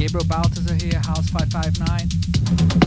Gabriel Baltazar here, House 559.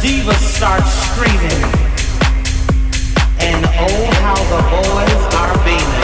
diva starts screaming. And oh, how the boys are beaming.